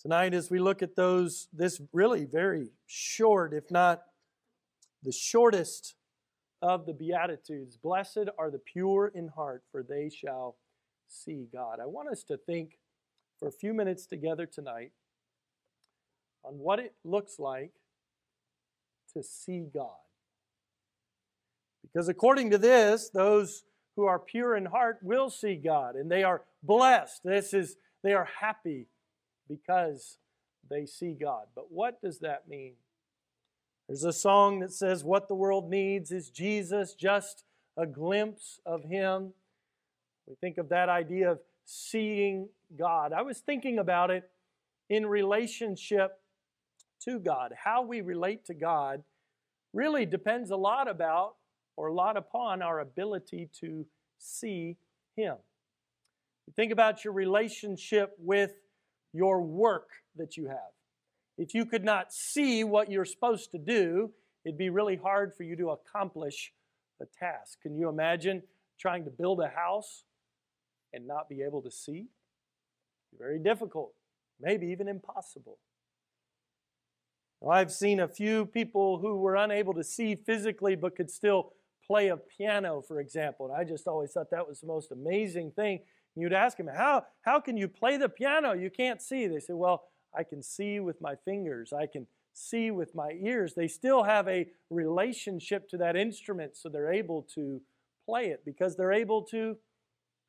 Tonight, as we look at those, this really very short, if not the shortest of the Beatitudes, blessed are the pure in heart, for they shall see God. I want us to think for a few minutes together tonight on what it looks like to see God. Because according to this, those who are pure in heart will see God, and they are blessed. This is they are happy because they see God. But what does that mean? There's a song that says, What the world needs is Jesus, just a glimpse of Him. We think of that idea of seeing God. I was thinking about it in relationship to God. How we relate to God really depends a lot about or a lot upon our ability to see Him. think about your relationship with your work that you have. If you could not see what you're supposed to do, it'd be really hard for you to accomplish the task. Can you imagine trying to build a house and not be able to see? Very difficult, maybe even impossible. Now, I've seen a few people who were unable to see physically but could still play a piano, for example. And I just always thought that was the most amazing thing. You'd ask them, how, how can you play the piano? You can't see. They say, Well, I can see with my fingers. I can see with my ears. They still have a relationship to that instrument, so they're able to play it because they're able to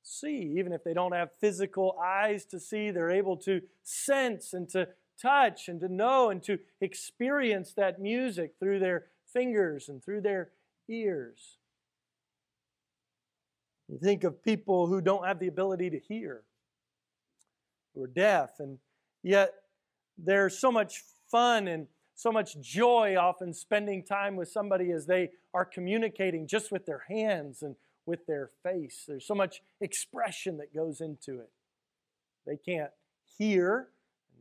see. Even if they don't have physical eyes to see, they're able to sense and to touch and to know and to experience that music through their fingers and through their ears. You think of people who don't have the ability to hear, who are deaf, and yet there's so much fun and so much joy often spending time with somebody as they are communicating just with their hands and with their face. There's so much expression that goes into it. They can't hear,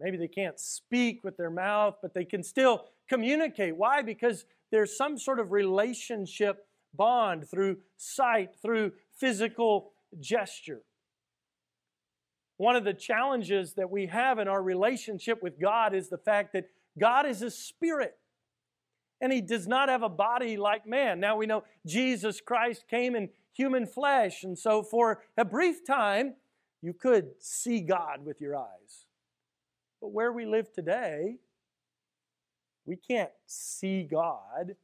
maybe they can't speak with their mouth, but they can still communicate. Why? Because there's some sort of relationship bond through sight, through physical gesture. One of the challenges that we have in our relationship with God is the fact that God is a spirit and he does not have a body like man. Now we know Jesus Christ came in human flesh, and so for a brief time, you could see God with your eyes. But where we live today, we can't see God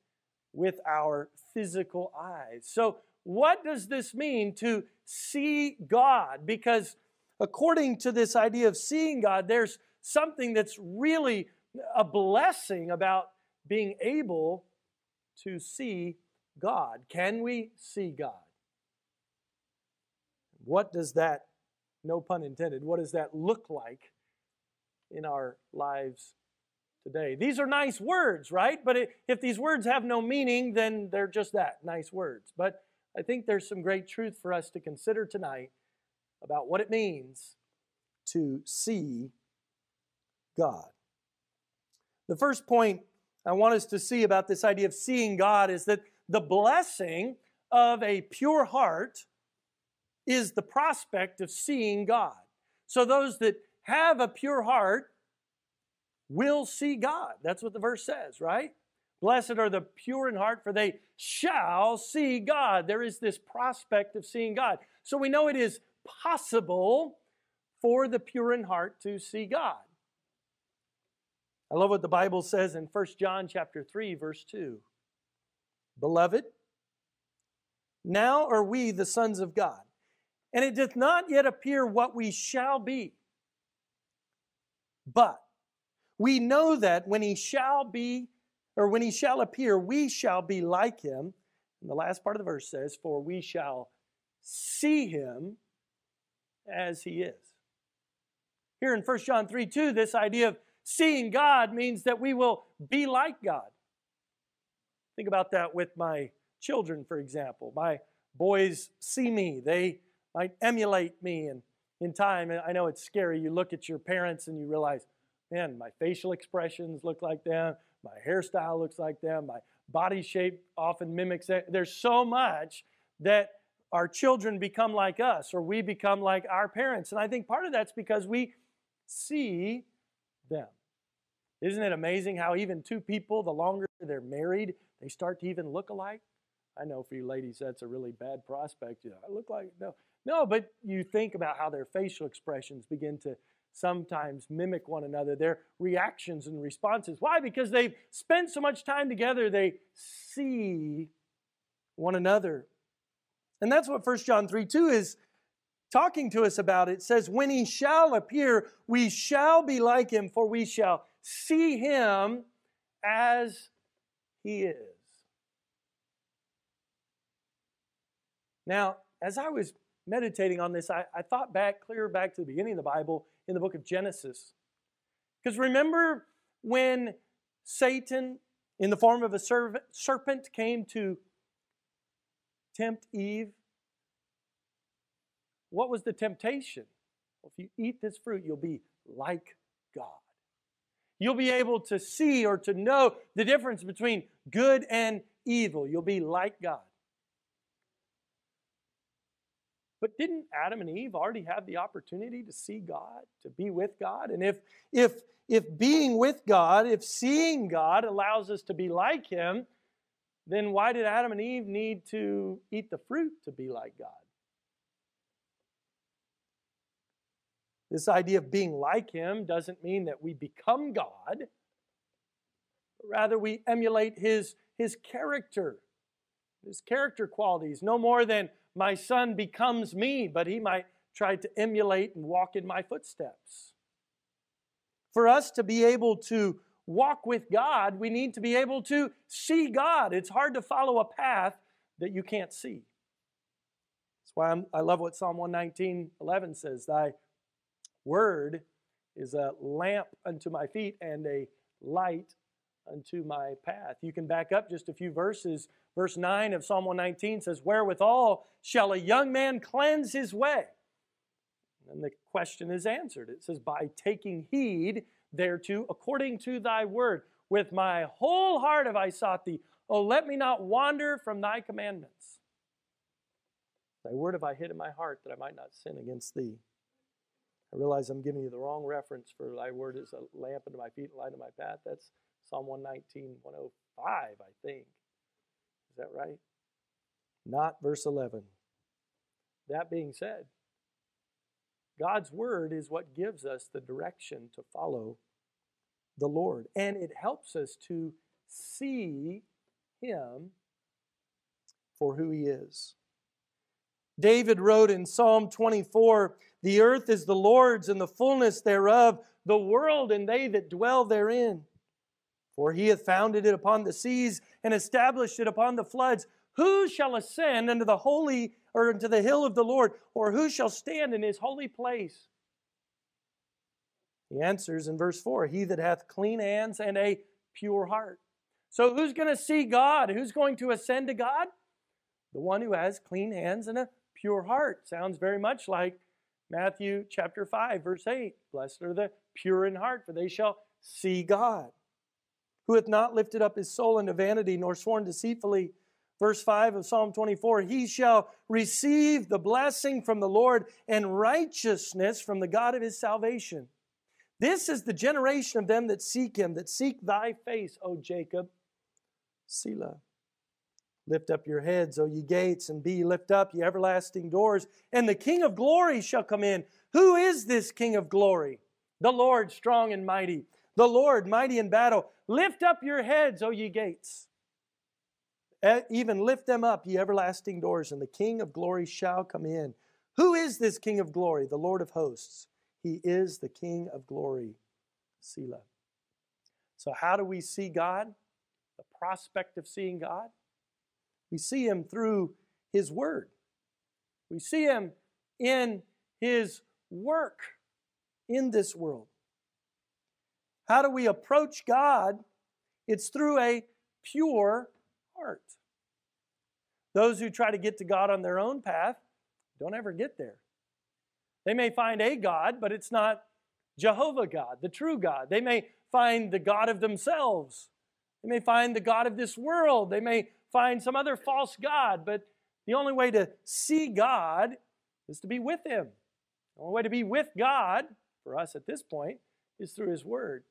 with our physical eyes. So what does this mean to see God? Because according to this idea of seeing God, there's something that's really a blessing about being able to see God. Can we see God? What does that, no pun intended, what does that look like in our lives today? These are nice words, right? But if these words have no meaning, then they're just that nice words. But I think there's some great truth for us to consider tonight about what it means to see God. The first point I want us to see about this idea of seeing God is that the blessing of a pure heart is the prospect of seeing God. So those that have a pure heart will see God. That's what the verse says, right? Blessed are the pure in heart, for they shall see God. There is this prospect of seeing God. So we know it is possible for the pure in heart to see God. I love what the Bible says in 1 John chapter 3 verse 2. Beloved, now are we the sons of God, and it doth not yet appear what we shall be. But we know that when he shall be or when he shall appear, we shall be like him. And the last part of the verse says, For we shall see him as he is. Here in 1 John 3 2, this idea of seeing God means that we will be like God. Think about that with my children, for example. My boys see me, they might emulate me, and in time, I know it's scary. You look at your parents and you realize, man, my facial expressions look like them, my hairstyle looks like them, my body shape often mimics it. There's so much that our children become like us or we become like our parents. And I think part of that's because we see them. Isn't it amazing how even two people, the longer they're married, they start to even look alike? I know for you ladies, that's a really bad prospect. You know, I look like, no. No, but you think about how their facial expressions begin to sometimes mimic one another, their reactions and responses. Why? Because they've spent so much time together, they see one another. And that's what 1 John 3 2 is talking to us about. It says, When he shall appear, we shall be like him, for we shall see him as he is. Now, as I was meditating on this, I, I thought back, clear back to the beginning of the Bible in the book of Genesis. Because remember when Satan, in the form of a serpent, came to tempt Eve? What was the temptation? Well, if you eat this fruit, you'll be like God. You'll be able to see or to know the difference between good and evil. You'll be like God. But didn't Adam and Eve already have the opportunity to see God, to be with God? And if if if being with God, if seeing God allows us to be like him, then why did Adam and Eve need to eat the fruit to be like God? This idea of being like him doesn't mean that we become God, but rather we emulate his, his character, his character qualities, no more than my son becomes me, but he might try to emulate and walk in my footsteps. For us to be able to walk with God, we need to be able to see God. It's hard to follow a path that you can't see. That's why I'm, i love what Psalm 119 11 says Thy word is a lamp unto my feet and a light unto my path. You can back up just a few verses Verse 9 of Psalm 119 says, Wherewithal shall a young man cleanse his way? And the question is answered. It says, By taking heed thereto according to thy word. With my whole heart have I sought thee. Oh, let me not wander from thy commandments. Thy word have I hid in my heart that I might not sin against thee. I realize I'm giving you the wrong reference for thy word is a lamp unto my feet, a light unto my path. That's Psalm 119, 105, I think. Is that right? Not verse 11. That being said, God's word is what gives us the direction to follow the Lord. And it helps us to see Him for who He is. David wrote in Psalm 24 The earth is the Lord's and the fullness thereof, the world and they that dwell therein. For he hath founded it upon the seas and established it upon the floods. Who shall ascend unto the holy or into the hill of the Lord, or who shall stand in his holy place? He answers in verse 4 He that hath clean hands and a pure heart. So, who's going to see God? Who's going to ascend to God? The one who has clean hands and a pure heart. Sounds very much like Matthew chapter 5, verse 8. Blessed are the pure in heart, for they shall see God who hath not lifted up his soul unto vanity, nor sworn deceitfully. Verse 5 of Psalm 24 He shall receive the blessing from the Lord and righteousness from the God of his salvation. This is the generation of them that seek him, that seek thy face, O Jacob. Selah. Lift up your heads, O ye gates, and be lift up, ye everlasting doors, and the King of glory shall come in. Who is this King of glory? The Lord strong and mighty, the Lord mighty in battle. Lift up your heads, O ye gates. Even lift them up, ye everlasting doors, and the King of glory shall come in. Who is this King of glory? The Lord of hosts. He is the King of glory. Selah. So, how do we see God? The prospect of seeing God? We see Him through His Word. We see Him in His work in this world. How do we approach God? It's through a pure heart. Those who try to get to God on their own path don't ever get there. They may find a God, but it's not Jehovah God, the true God. They may find the God of themselves. They may find the God of this world. They may find some other false God, but the only way to see God is to be with Him. The only way to be with God, for us at this point, is through his word.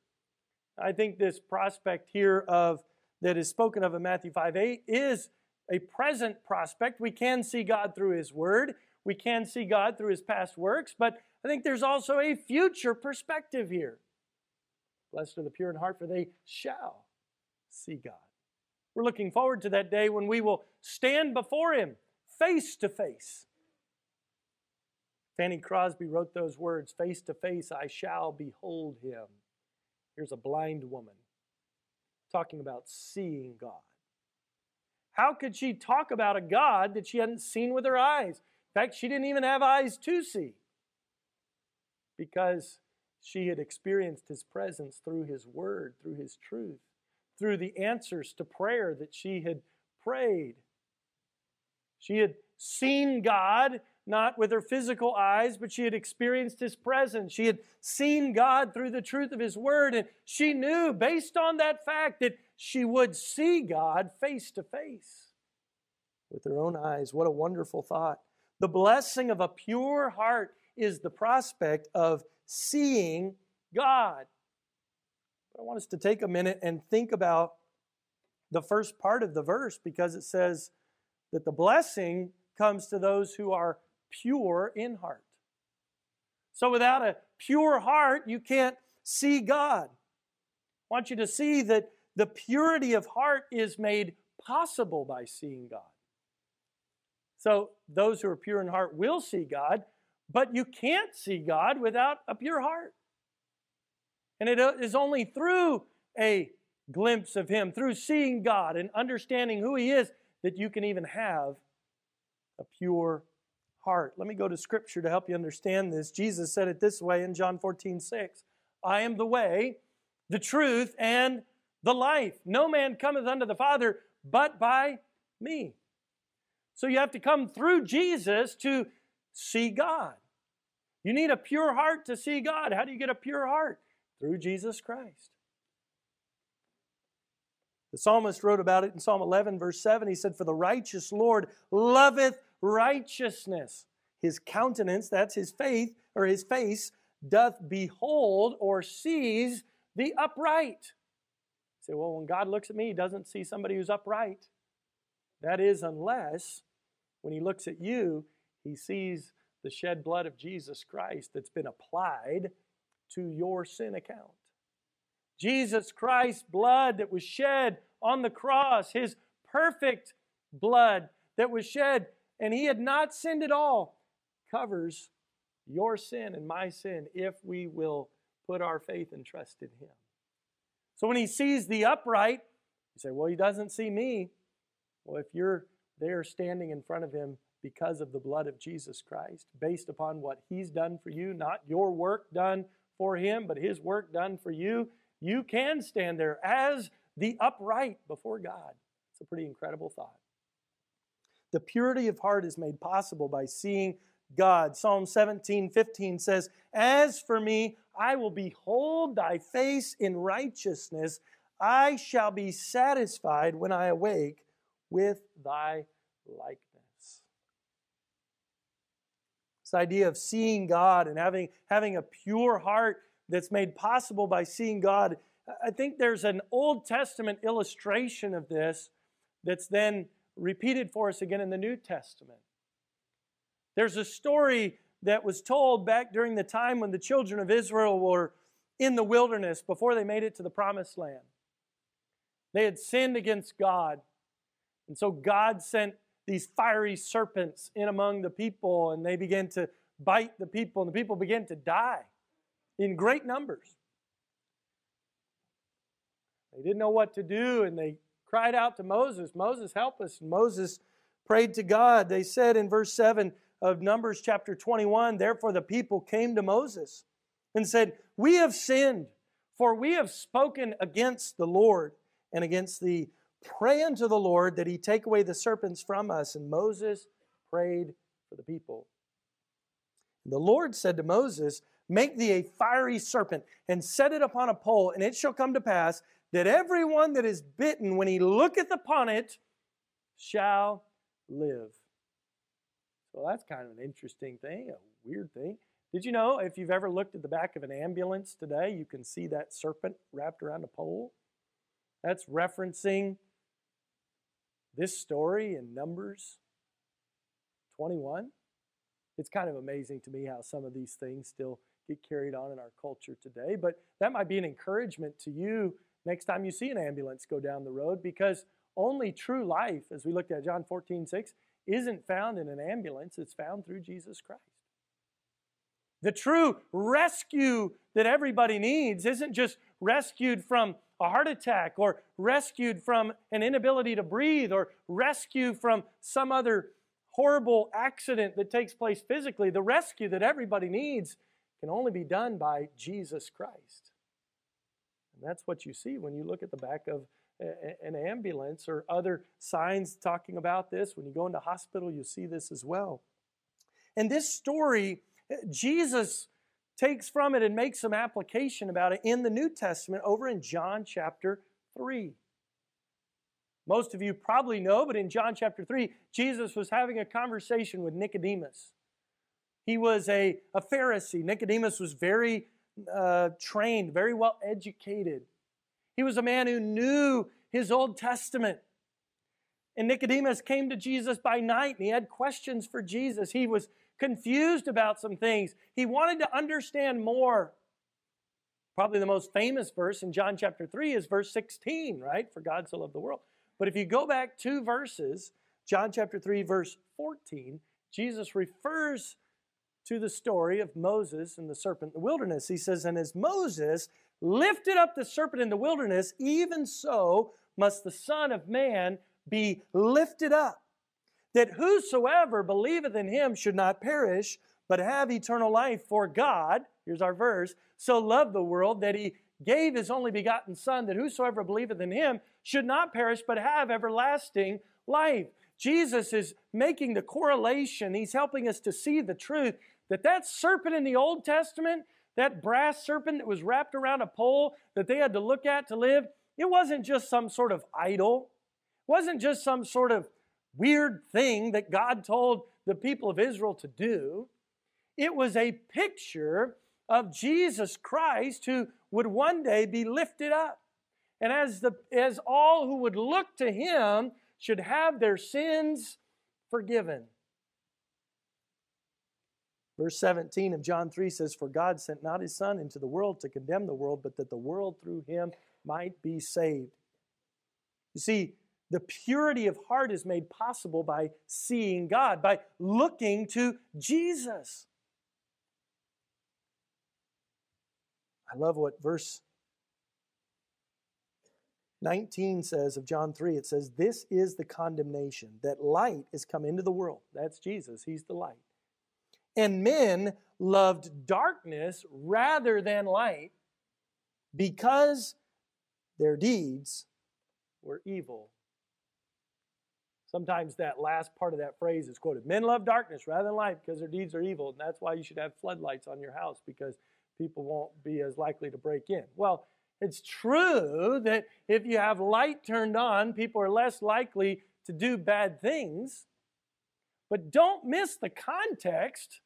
I think this prospect here of that is spoken of in Matthew 5 8 is a present prospect. We can see God through his word. We can see God through his past works, but I think there's also a future perspective here. Blessed are the pure in heart, for they shall see God. We're looking forward to that day when we will stand before him face to face. Fanny Crosby wrote those words face to face, I shall behold him. Here's a blind woman talking about seeing God. How could she talk about a God that she hadn't seen with her eyes? In fact, she didn't even have eyes to see because she had experienced his presence through his word, through his truth, through the answers to prayer that she had prayed. She had seen God not with her physical eyes, but she had experienced His presence. She had seen God through the truth of His Word, and she knew, based on that fact, that she would see God face to face with her own eyes. What a wonderful thought. The blessing of a pure heart is the prospect of seeing God. I want us to take a minute and think about the first part of the verse because it says that the blessing comes to those who are pure in heart. So without a pure heart, you can't see God. I want you to see that the purity of heart is made possible by seeing God. So those who are pure in heart will see God, but you can't see God without a pure heart. And it uh, is only through a glimpse of Him, through seeing God and understanding who He is, that you can even have a pure heart. Let me go to Scripture to help you understand this. Jesus said it this way in John 14, 6. I am the way, the truth, and the life. No man cometh unto the Father but by me. So you have to come through Jesus to see God. You need a pure heart to see God. How do you get a pure heart? Through Jesus Christ. The psalmist wrote about it in Psalm 11, verse 7. He said, For the righteous Lord loveth righteousness. His countenance, that's his faith or his face, doth behold or sees the upright. You say, well, when God looks at me, he doesn't see somebody who's upright. That is, unless when he looks at you, he sees the shed blood of Jesus Christ that's been applied to your sin account. Jesus Christ's blood that was shed on the cross, his perfect blood that was shed and he had not sinned at all, covers your sin and my sin if we will put our faith and trust in him. So when he sees the upright, you say, Well, he doesn't see me. Well, if you're there standing in front of him because of the blood of Jesus Christ, based upon what he's done for you, not your work done for him, but his work done for you, you can stand there as the upright before God. It's a pretty incredible thought. The purity of heart is made possible by seeing God. Psalm 17, 15 says, As for me, I will behold thy face in righteousness. I shall be satisfied when I awake with thy likeness. This idea of seeing God and having, having a pure heart that's made possible by seeing God. I think there's an Old Testament illustration of this that's then repeated for us again in the New Testament. There's a story that was told back during the time when the children of Israel were in the wilderness before they made it to the promised land. They had sinned against God. And so God sent these fiery serpents in among the people, and they began to bite the people, and the people began to die in great numbers. They didn't know what to do, and they cried out to Moses, Moses, help us. And Moses prayed to God. They said in verse 7 of Numbers chapter 21, Therefore the people came to Moses and said, We have sinned, for we have spoken against the Lord and against thee. Pray unto the Lord that he take away the serpents from us. And Moses prayed for the people. The Lord said to Moses, Make thee a fiery serpent and set it upon a pole, and it shall come to pass that everyone that is bitten, when he looketh upon it, shall live. Well, that's kind of an interesting thing, a weird thing. Did you know if you've ever looked at the back of an ambulance today, you can see that serpent wrapped around a pole? That's referencing this story in Numbers 21. It's kind of amazing to me how some of these things still get carried on in our culture today. But that might be an encouragement to you next time you see an ambulance go down the road because only true life, as we looked at John 14, 6, isn't found in an ambulance, it's found through Jesus Christ. The true rescue that everybody needs isn't just rescued from a heart attack or rescued from an inability to breathe or rescued from some other horrible accident that takes place physically. The rescue that everybody needs can only be done by Jesus Christ. That's what you see when you look at the back of an ambulance or other signs talking about this. When you go into hospital, you see this as well. And this story, eh, Jesus takes from it and makes some application about it in the New Testament over in John chapter 3. Most of you probably know, but in John chapter 3, Jesus was having a conversation with Nicodemus. He was a, a Pharisee. Nicodemus was very uh, trained, very well educated. He was a man who knew his Old Testament. And Nicodemus came to Jesus by night and he had questions for Jesus. He was confused about some things. He wanted to understand more. Probably the most famous verse in John chapter 3 is verse 16, right? For God so loved the world. But if you go back two verses, John chapter 3, verse 14, Jesus refers to the story of Moses and the serpent in the wilderness. He says, And as Moses lifted up the serpent in the wilderness, even so must the Son of Man be lifted up, that whosoever believeth in him should not perish, but have eternal life. For God, here's our verse, so loved the world that he gave his only begotten Son, that whosoever believeth in him should not perish, but have everlasting life. Jesus is making the correlation. He's helping us to see the truth that that serpent in the Old Testament, that brass serpent that was wrapped around a pole that they had to look at to live, it wasn't just some sort of idol. It wasn't just some sort of weird thing that God told the people of Israel to do. It was a picture of Jesus Christ who would one day be lifted up. And as, the, as all who would look to him should have their sins forgiven. Verse 17 of John 3 says, For God sent not his Son into the world to condemn the world, but that the world through him might be saved. You see, the purity of heart is made possible by seeing God, by looking to Jesus. I love what verse 19 says of John 3. It says, This is the condemnation that light is come into the world. That's Jesus, He's the light. And men loved darkness rather than light because their deeds were evil. Sometimes that last part of that phrase is quoted Men love darkness rather than light because their deeds are evil. And that's why you should have floodlights on your house because people won't be as likely to break in. Well, it's true that if you have light turned on, people are less likely to do bad things. But don't miss the context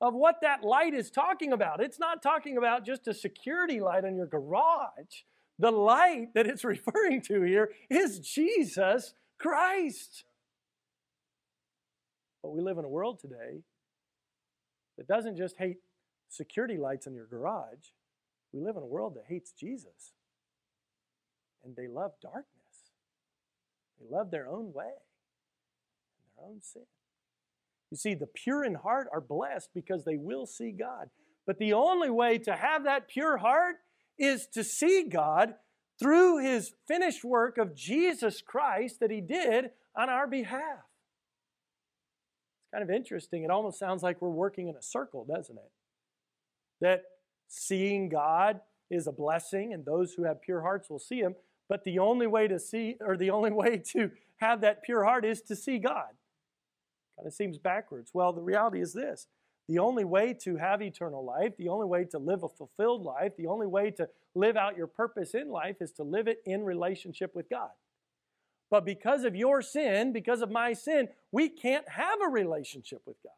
of what that light is talking about. It's not talking about just a security light on your garage. The light that it's referring to here is Jesus Christ. But we live in a world today that doesn't just hate security lights in your garage. We live in a world that hates Jesus. And they love darkness. They love their own way and their own sin. You see, the pure in heart are blessed because they will see God. But the only way to have that pure heart is to see God through his finished work of Jesus Christ that he did on our behalf. It's kind of interesting. It almost sounds like we're working in a circle, doesn't it? That seeing God is a blessing and those who have pure hearts will see him, but the only way to see or the only way to have that pure heart is to see God. Kind of seems backwards. Well, the reality is this the only way to have eternal life, the only way to live a fulfilled life, the only way to live out your purpose in life is to live it in relationship with God. But because of your sin, because of my sin, we can't have a relationship with God.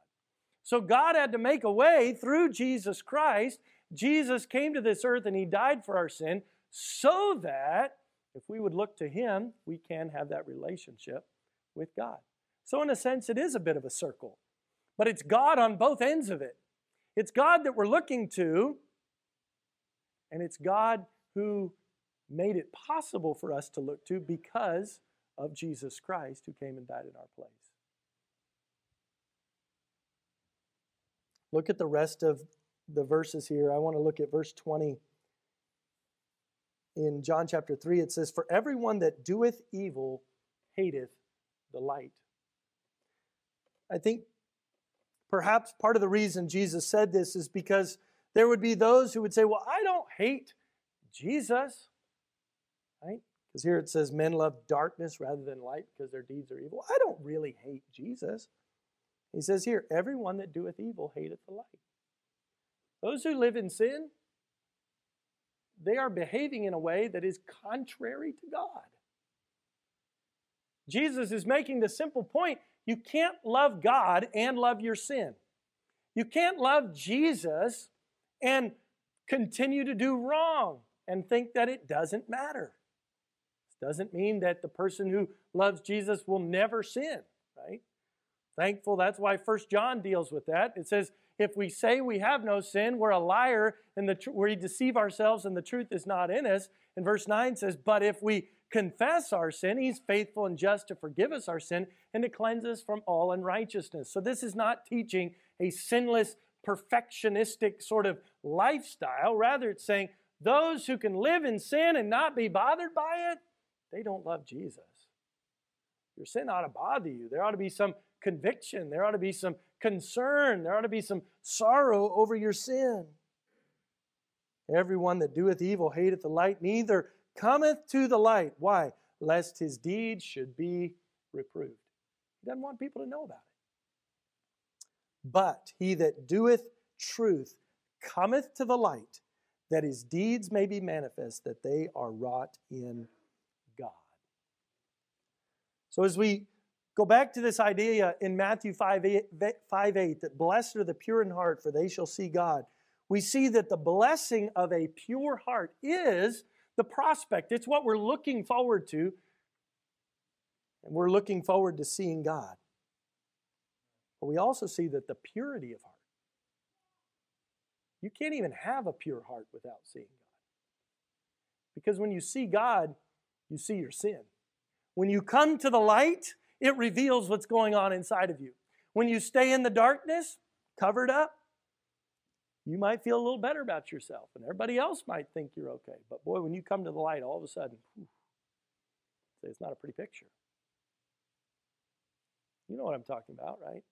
So God had to make a way through Jesus Christ. Jesus came to this earth and he died for our sin so that if we would look to him, we can have that relationship with God. So, in a sense, it is a bit of a circle, but it's God on both ends of it. It's God that we're looking to, and it's God who made it possible for us to look to because of Jesus Christ who came and died in our place. Look at the rest of the verses here. I want to look at verse 20. In John chapter 3, it says, For everyone that doeth evil hateth the light. I think perhaps part of the reason Jesus said this is because there would be those who would say, Well, I don't hate Jesus. Right? Because here it says, Men love darkness rather than light because their deeds are evil. I don't really hate Jesus. He says here, Everyone that doeth evil hateth the light. Those who live in sin, they are behaving in a way that is contrary to God. Jesus is making the simple point you can't love God and love your sin. You can't love Jesus and continue to do wrong and think that it doesn't matter. This doesn't mean that the person who loves Jesus will never sin, right? Thankful that's why First John deals with that. It says, if we say we have no sin, we're a liar and the tr- we deceive ourselves and the truth is not in us. And verse 9 says, But if we confess our sin, he's faithful and just to forgive us our sin and to cleanse us from all unrighteousness. So this is not teaching a sinless, perfectionistic sort of lifestyle. Rather, it's saying those who can live in sin and not be bothered by it, they don't love Jesus. Your sin ought to bother you. There ought to be some conviction. There ought to be some concern. There ought to be some sorrow over your sin. Everyone that doeth evil hateth the light, neither cometh to the light. Why? Lest his deeds should be reproved. He doesn't want people to know about it. But he that doeth truth cometh to the light, that his deeds may be manifest, that they are wrought in God. So as we Go back to this idea in Matthew 5 8, 5, 8 that blessed are the pure in heart, for they shall see God. We see that the blessing of a pure heart is the prospect. It's what we're looking forward to. And we're looking forward to seeing God. But we also see that the purity of heart. You can't even have a pure heart without seeing God. Because when you see God, you see your sin. When you come to the light, it reveals what's going on inside of you. When you stay in the darkness, covered up, you might feel a little better about yourself, and everybody else might think you're okay. But boy, when you come to the light, all of a sudden, whew, it's not a pretty picture. You know what I'm talking about, right?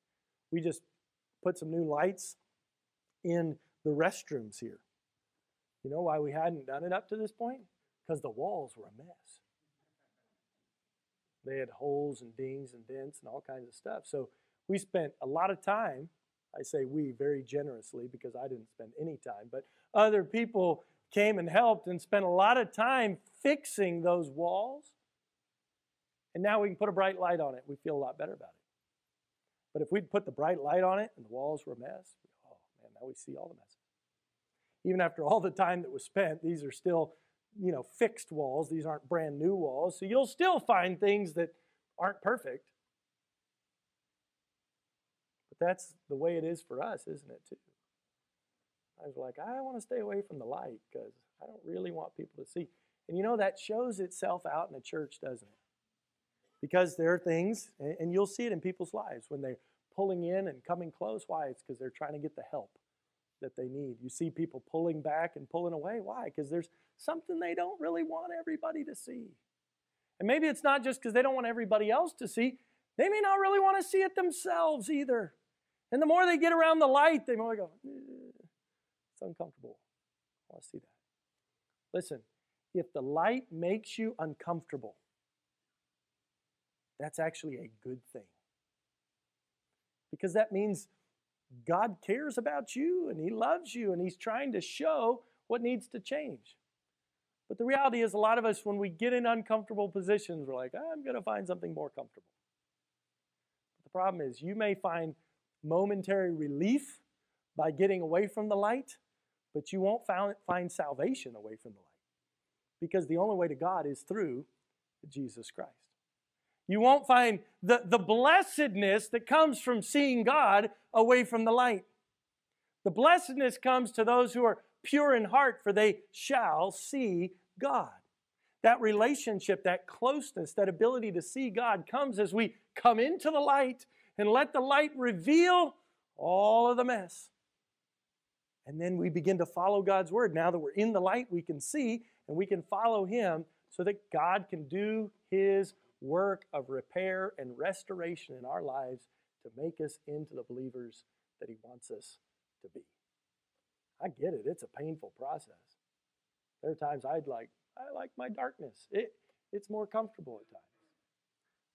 We just put some new lights in the restrooms here. You know why we hadn't done it up to this point? Because the walls were a mess. They had holes and dings and dents and all kinds of stuff. So we spent a lot of time. I say we very generously because I didn't spend any time, but other people came and helped and spent a lot of time fixing those walls. And now we can put a bright light on it. We feel a lot better about it. But if we'd put the bright light on it and the walls were a mess, oh man, now we see all the messes. Even after all the time that was spent, these are still you know, fixed walls. These aren't brand new walls. So you'll still find things that aren't perfect. But that's the way it is for us, isn't it, too? I was like, I want to stay away from the light because I don't really want people to see. And you know, that shows itself out in the church, doesn't it? Because there are things, and you'll see it in people's lives when they're pulling in and coming close. Why? It's because they're trying to get the help that they need. You see people pulling back and pulling away. Why? Because there's something they don't really want everybody to see. And maybe it's not just because they don't want everybody else to see, they may not really want to see it themselves either. And the more they get around the light, they more go, eh, it's uncomfortable. I want to see that. Listen, if the light makes you uncomfortable, that's actually a good thing. Because that means God cares about you and He loves you and He's trying to show what needs to change. But the reality is, a lot of us, when we get in uncomfortable positions, we're like, I'm going to find something more comfortable. But the problem is, you may find momentary relief by getting away from the light, but you won't find salvation away from the light. Because the only way to God is through Jesus Christ. You won't find the, the blessedness that comes from seeing God away from the light. The blessedness comes to those who are pure in heart, for they shall see God. That relationship, that closeness, that ability to see God comes as we come into the light and let the light reveal all of the mess. And then we begin to follow God's word. Now that we're in the light, we can see and we can follow Him so that God can do His work of repair and restoration in our lives to make us into the believers that He wants us to be. I get it, it's a painful process. There are times I'd like, I like my darkness. It, it's more comfortable at times.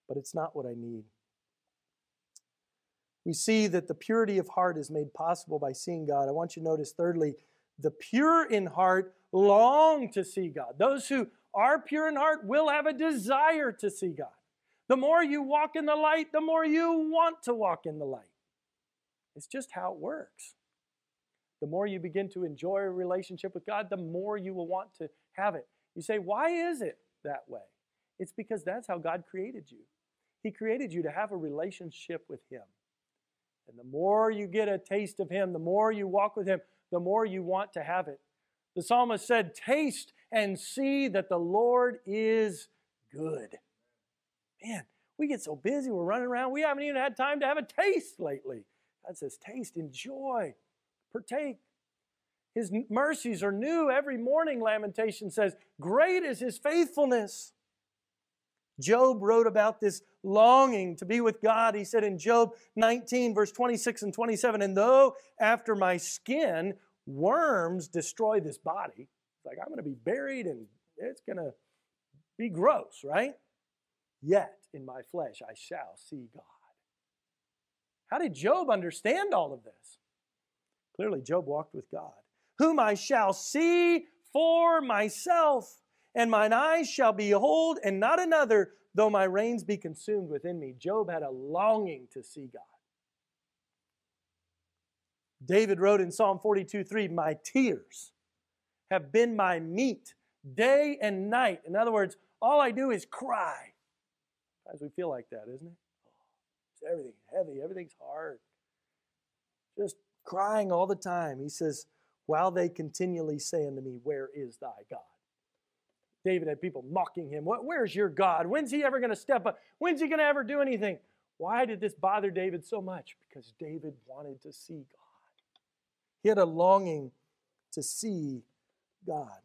But it's not what I need. We see that the purity of heart is made possible by seeing God. I want you to notice, thirdly, the pure in heart long to see God. Those who are pure in heart will have a desire to see God. The more you walk in the light, the more you want to walk in the light. It's just how it works. The more you begin to enjoy a relationship with God, the more you will want to have it. You say, why is it that way? It's because that's how God created you. He created you to have a relationship with Him. And the more you get a taste of Him, the more you walk with Him, the more you want to have it. The psalmist said, Taste and see that the Lord is good. Man, we get so busy, we're running around, we haven't even had time to have a taste lately. God says, Taste, enjoy, partake. His mercies are new every morning, Lamentation says. Great is his faithfulness. Job wrote about this longing to be with God. He said in Job 19, verse 26 and 27, And though after my skin worms destroy this body, it's like I'm going to be buried and it's going to be gross, right? Yet in my flesh I shall see God. How did Job understand all of this? Clearly, Job walked with God, whom I shall see for myself and mine eyes shall behold, and not another, though my reins be consumed within me. Job had a longing to see God. David wrote in Psalm 42 3, My tears have been my meat day and night. In other words, all I do is cry. As we feel like that, isn't it? It's everything heavy, everything's hard. Just crying all the time. He says, While they continually say unto me, Where is thy God? David had people mocking him. Where's your God? When's he ever going to step up? When's he going to ever do anything? Why did this bother David so much? Because David wanted to see God. He had a longing to see God.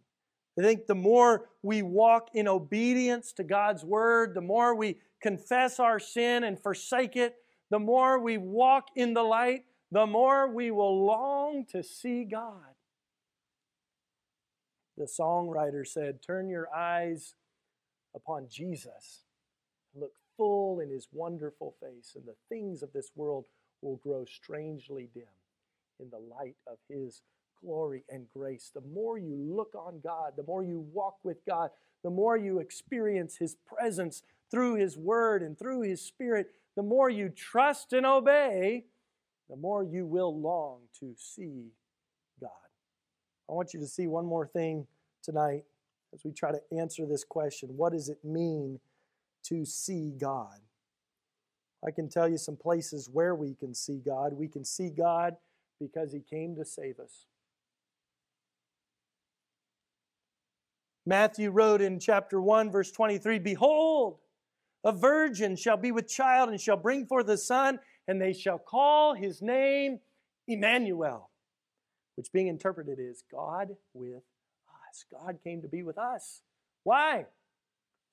I think the more we walk in obedience to God's word, the more we confess our sin and forsake it, the more we walk in the light, the more we will long to see God. The songwriter said, Turn your eyes upon Jesus. Look full in his wonderful face, and the things of this world will grow strangely dim in the light of his glory and grace. The more you look on God, the more you walk with God, the more you experience his presence through his word and through his spirit, the more you trust and obey, the more you will long to see. I want you to see one more thing tonight as we try to answer this question what does it mean to see God? I can tell you some places where we can see God. We can see God because He came to save us. Matthew wrote in chapter 1, verse 23 Behold, a virgin shall be with child and shall bring forth a son, and they shall call his name Emmanuel which being interpreted is God with us. God came to be with us. Why?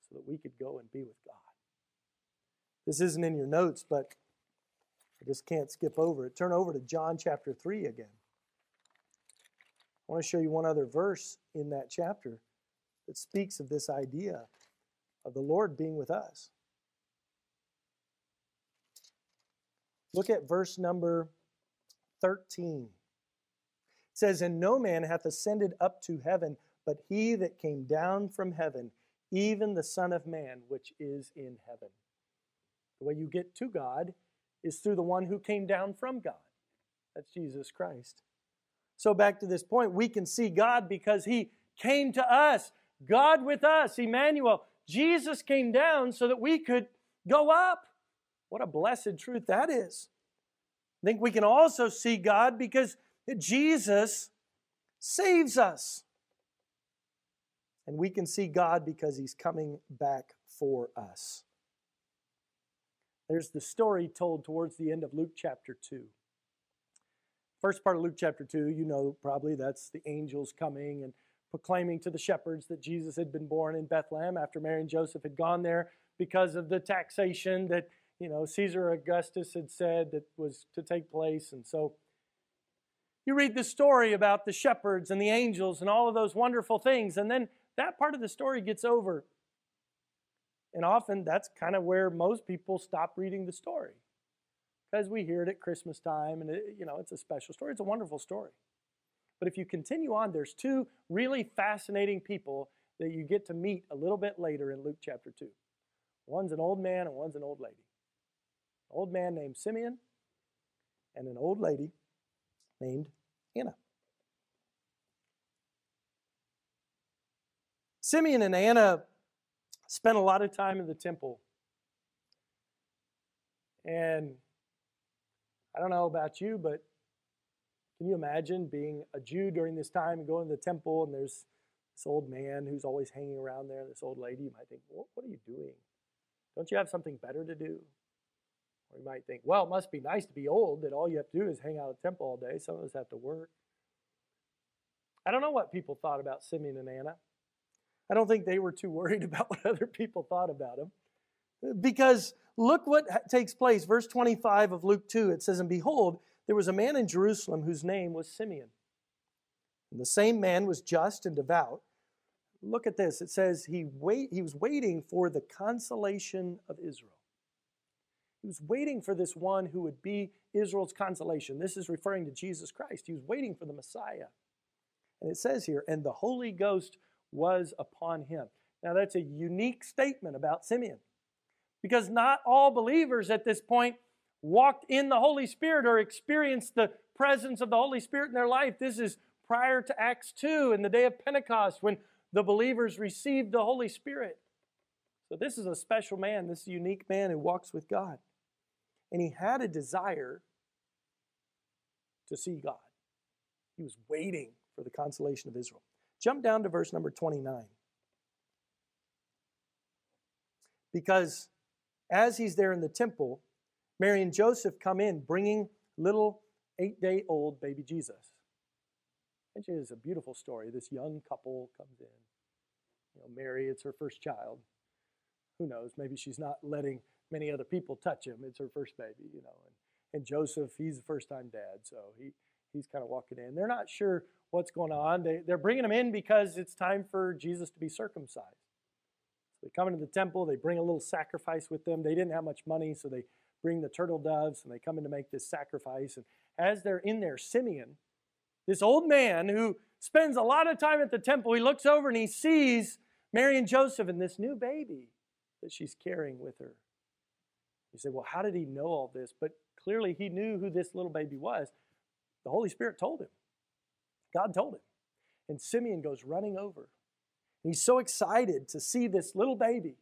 So that we could go and be with God. This isn't in your notes, but I just can't skip over it. Turn over to John chapter 3 again. I want to show you one other verse in that chapter that speaks of this idea of the Lord being with us. Look at verse number 13 says, And no man hath ascended up to heaven, but he that came down from heaven, even the Son of Man, which is in heaven. The way you get to God is through the one who came down from God. That's Jesus Christ. So, back to this point, we can see God because He came to us, God with us, Emmanuel. Jesus came down so that we could go up. What a blessed truth that is. I think we can also see God because Jesus saves us. And we can see God because He's coming back for us. There's the story told towards the end of Luke chapter 2. First part of Luke chapter 2, you know probably that's the angels coming and proclaiming to the shepherds that Jesus had been born in Bethlehem after Mary and Joseph had gone there because of the taxation that, you know, Caesar Augustus had said that was to take place. And so you read the story about the shepherds and the angels and all of those wonderful things, and then that part of the story gets over. And often that's kind of where most people stop reading the story because we hear it at Christmas time and it, you know it's a special story. It's a wonderful story. But if you continue on, there's two really fascinating people that you get to meet a little bit later in Luke chapter 2. One's an old man and one's an old lady. An old man named Simeon and an old lady named Anna. Simeon and Anna spent a lot of time in the temple. And I don't know about you, but can you imagine being a Jew during this time and going to the temple and there's this old man who's always hanging around there, this old lady? You might think, what, what are you doing? Don't you have something better to do? You might think, well, it must be nice to be old that all you have to do is hang out at temple all day. Some of us have to work. I don't know what people thought about Simeon and Anna. I don't think they were too worried about what other people thought about them. Because look what takes place. Verse 25 of Luke 2, it says, And behold, there was a man in Jerusalem whose name was Simeon. And the same man was just and devout. Look at this. It says he, wait, he was waiting for the consolation of Israel. He was waiting for this one who would be Israel's consolation. This is referring to Jesus Christ. He was waiting for the Messiah. And it says here, and the Holy Ghost was upon him. Now, that's a unique statement about Simeon because not all believers at this point walked in the Holy Spirit or experienced the presence of the Holy Spirit in their life. This is prior to Acts 2 and the day of Pentecost when the believers received the Holy Spirit. So, this is a special man, this unique man who walks with God. And he had a desire to see God. He was waiting for the consolation of Israel. Jump down to verse number 29. Because as he's there in the temple, Mary and Joseph come in bringing little eight day old baby Jesus. And it's a beautiful story. This young couple comes in. You know, Mary, it's her first child. Who knows? Maybe she's not letting many other people touch him. It's her first baby, you know. And, and Joseph, he's the first time dad, so he, he's kind of walking in. They're not sure what's going on. They, they're bringing him in because it's time for Jesus to be circumcised. So they come into the temple, they bring a little sacrifice with them. They didn't have much money, so they bring the turtle doves and they come in to make this sacrifice. And as they're in there, Simeon, this old man who spends a lot of time at the temple, he looks over and he sees Mary and Joseph and this new baby that she's carrying with her. You say, well, how did he know all this? But clearly he knew who this little baby was. The Holy Spirit told him. God told him. And Simeon goes running over. He's so excited to see this little baby,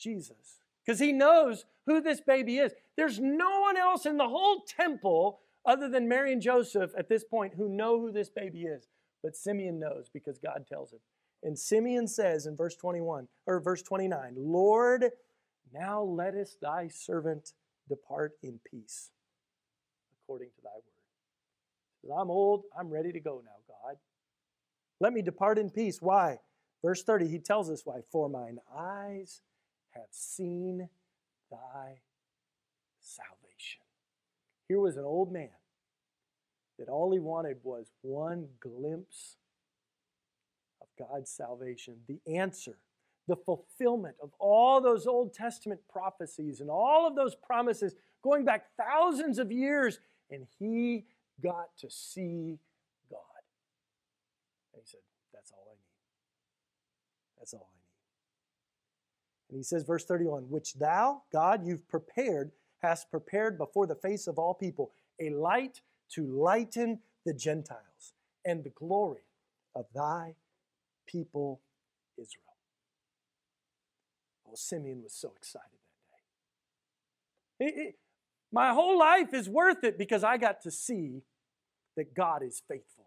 Jesus, because he knows who this baby is. There's no one else in the whole temple other than Mary and Joseph at this point who know who this baby is. But Simeon knows because God tells him. And Simeon says in verse 21 or verse 29, Lord, now lettest thy servant depart in peace according to thy word. I'm old. I'm ready to go now, God. Let me depart in peace. Why? Verse 30, he tells us why. For mine eyes have seen thy salvation. Here was an old man that all he wanted was one glimpse of God's salvation, the answer, the fulfillment of all those Old Testament prophecies and all of those promises going back thousands of years. And he got to see God. And he said, That's all I need. That's all I need. And he says, verse 31 Which thou, God, you've prepared hast prepared before the face of all people a light to lighten the Gentiles and the glory of thy people Israel. Oh, Simeon was so excited that day. It, it, my whole life is worth it because I got to see that God is faithful.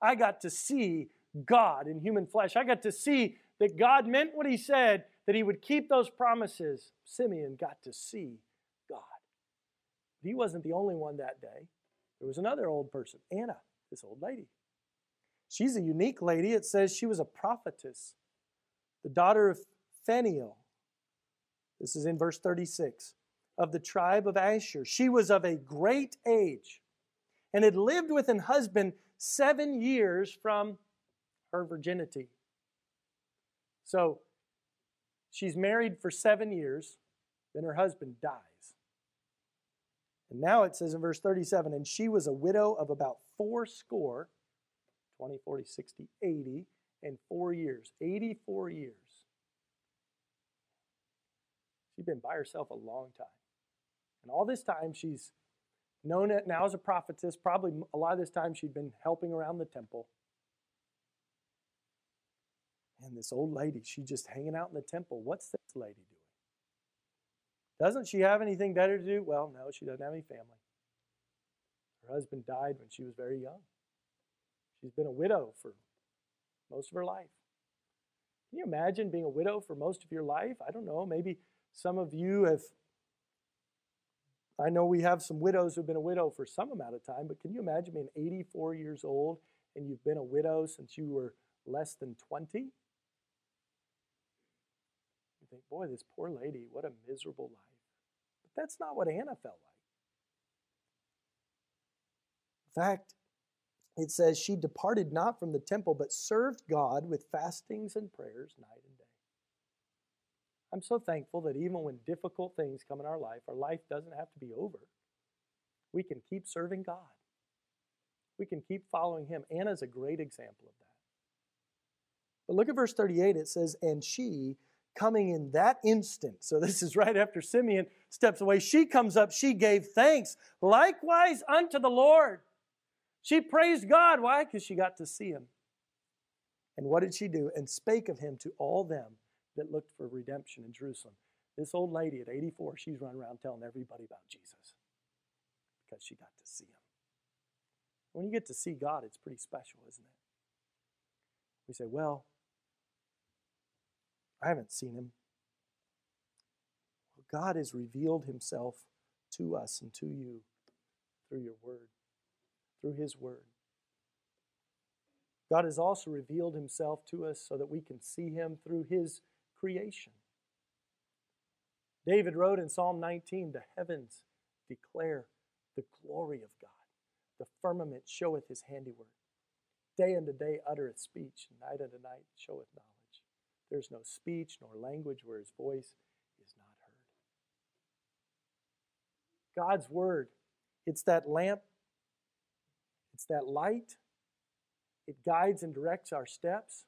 I got to see God in human flesh. I got to see that God meant what he said, that he would keep those promises. Simeon got to see God. He wasn't the only one that day. There was another old person, Anna, this old lady. She's a unique lady. It says she was a prophetess, the daughter of This is in verse 36 of the tribe of Asher. She was of a great age and had lived with an husband seven years from her virginity. So she's married for seven years, then her husband dies. And now it says in verse 37 and she was a widow of about four score, 20, 40, 60, 80, and four years. 84 years. She's been by herself a long time. And all this time, she's known it now as a prophetess. Probably a lot of this time, she'd been helping around the temple. And this old lady, she's just hanging out in the temple. What's this lady doing? Doesn't she have anything better to do? Well, no, she doesn't have any family. Her husband died when she was very young. She's been a widow for most of her life. Can you imagine being a widow for most of your life? I don't know. Maybe some of you have I know we have some widows who've been a widow for some amount of time, but can you imagine being 84 years old and you've been a widow since you were less than 20? You think, boy, this poor lady, what a miserable life. But that's not what Anna felt like. In fact, it says she departed not from the temple, but served God with fastings and prayers night and day. I'm so thankful that even when difficult things come in our life, our life doesn't have to be over. We can keep serving God. We can keep following Him. Anna's a great example of that. But look at verse 38. It says, And she, coming in that instant, so this is right after Simeon steps away, she comes up, she gave thanks likewise unto the Lord. She praised God. Why? Because she got to see Him. And what did she do? And spake of Him to all them that looked for redemption in Jerusalem. This old lady at 84, she's running around telling everybody about Jesus because she got to see him. When you get to see God, it's pretty special, isn't it? We say, well, I haven't seen him. Well, God has revealed himself to us and to you through your word, through his word. God has also revealed himself to us so that we can see him through his creation. David wrote in Psalm 19 The heavens declare the glory of God, the firmament showeth his handiwork. Day unto day uttereth speech, and night unto night showeth knowledge. There's no speech nor language where his voice is not heard. God's word, it's that lamp, it's that light, it guides and directs our steps.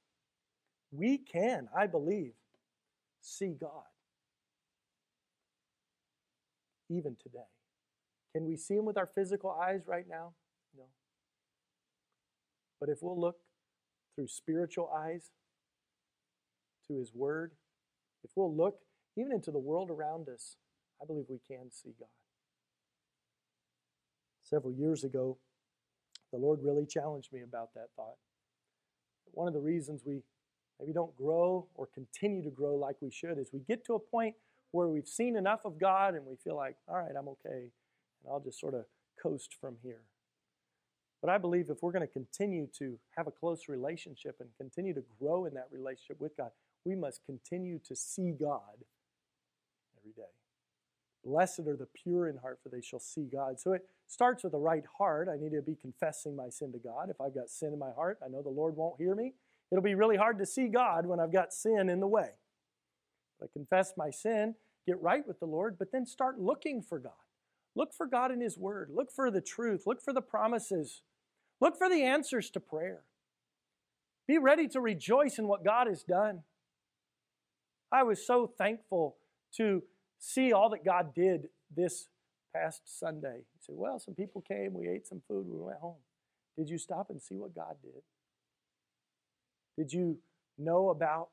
We can, I believe, see God. Even today. Can we see Him with our physical eyes right now? No. But if we'll look through spiritual eyes to His Word, if we'll look even into the world around us, I believe we can see God. Several years ago, the Lord really challenged me about that thought. One of the reasons we maybe don't grow or continue to grow like we should is we get to a point where we've seen enough of God and we feel like, all right, I'm okay, and I'll just sort of coast from here. But I believe if we're going to continue to have a close relationship and continue to grow in that relationship with God, we must continue to see God every day. Blessed are the pure in heart, for they shall see God. So it starts with a right heart. I need to be confessing my sin to God. If I've got sin in my heart, I know the Lord won't hear me. It'll be really hard to see God when I've got sin in the way. I confess my sin, get right with the Lord, but then start looking for God. Look for God in His Word. Look for the truth. Look for the promises. Look for the answers to prayer. Be ready to rejoice in what God has done. I was so thankful to see all that God did this past Sunday? You say, well, some people came, we ate some food, we went home. Did you stop and see what God did? Did you know about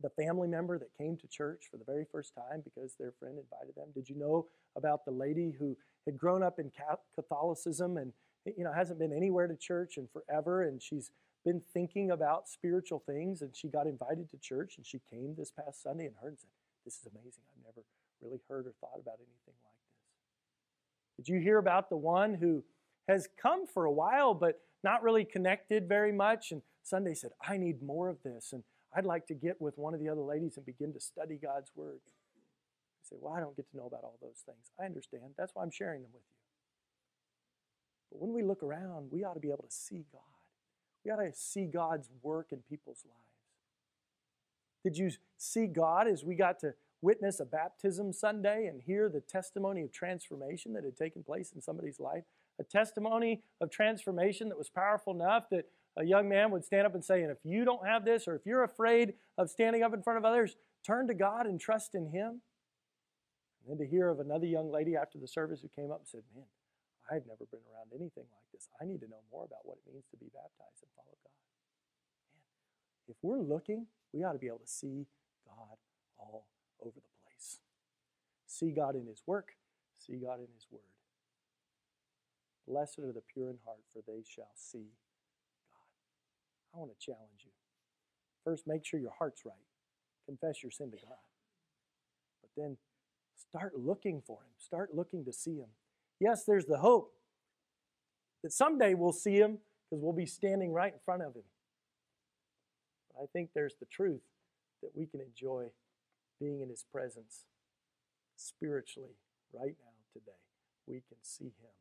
the family member that came to church for the very first time because their friend invited them? Did you know about the lady who had grown up in Catholicism and you know hasn't been anywhere to church in forever and she's been thinking about spiritual things and she got invited to church and she came this past Sunday and heard and said, This is amazing. I've never really heard or thought about anything like this. Did you hear about the one who has come for a while but not really connected very much? And Sunday said, I need more of this. And I'd like to get with one of the other ladies and begin to study God's Word. You say, Well, I don't get to know about all those things. I understand. That's why I'm sharing them with you. But when we look around, we ought to be able to see God. We ought to see God's work in people's lives. Did you see God as we got to witness a baptism Sunday and hear the testimony of transformation that had taken place in somebody's life? A testimony of transformation that was powerful enough that a young man would stand up and say, And if you don't have this, or if you're afraid of standing up in front of others, turn to God and trust in Him. And then to hear of another young lady after the service who came up and said, Man, I've never been around anything like this. I need to know more about what it means to be baptized and follow God. Man, if we're looking, we ought to be able to see God all over the place. See God in His work, see God in His Word. Blessed are the pure in heart, for they shall see I want to challenge you. First, make sure your heart's right. Confess your sin to God. But then start looking for Him. Start looking to see Him. Yes, there's the hope that someday we'll see Him because we'll be standing right in front of Him. But I think there's the truth that we can enjoy being in His presence spiritually right now, today. We can see Him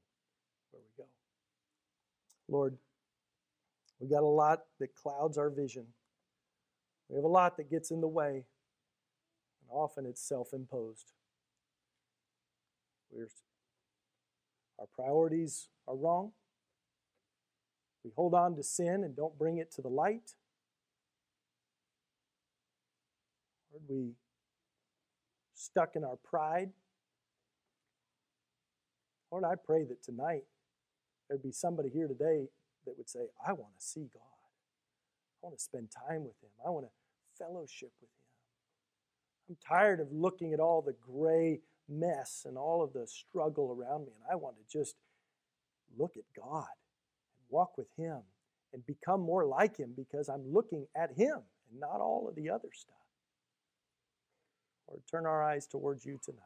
where we go. Lord, we got a lot that clouds our vision. We have a lot that gets in the way, and often it's self imposed. Our priorities are wrong. We hold on to sin and don't bring it to the light. Lord, we stuck in our pride. Lord, I pray that tonight there'd be somebody here today that would say, I want to see God. I want to spend time with Him. I want to fellowship with Him. I'm tired of looking at all the gray mess and all of the struggle around me, and I want to just look at God and walk with Him and become more like Him because I'm looking at Him and not all of the other stuff. Lord, turn our eyes towards you tonight.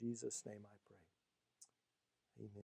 In Jesus' name I pray. Amen.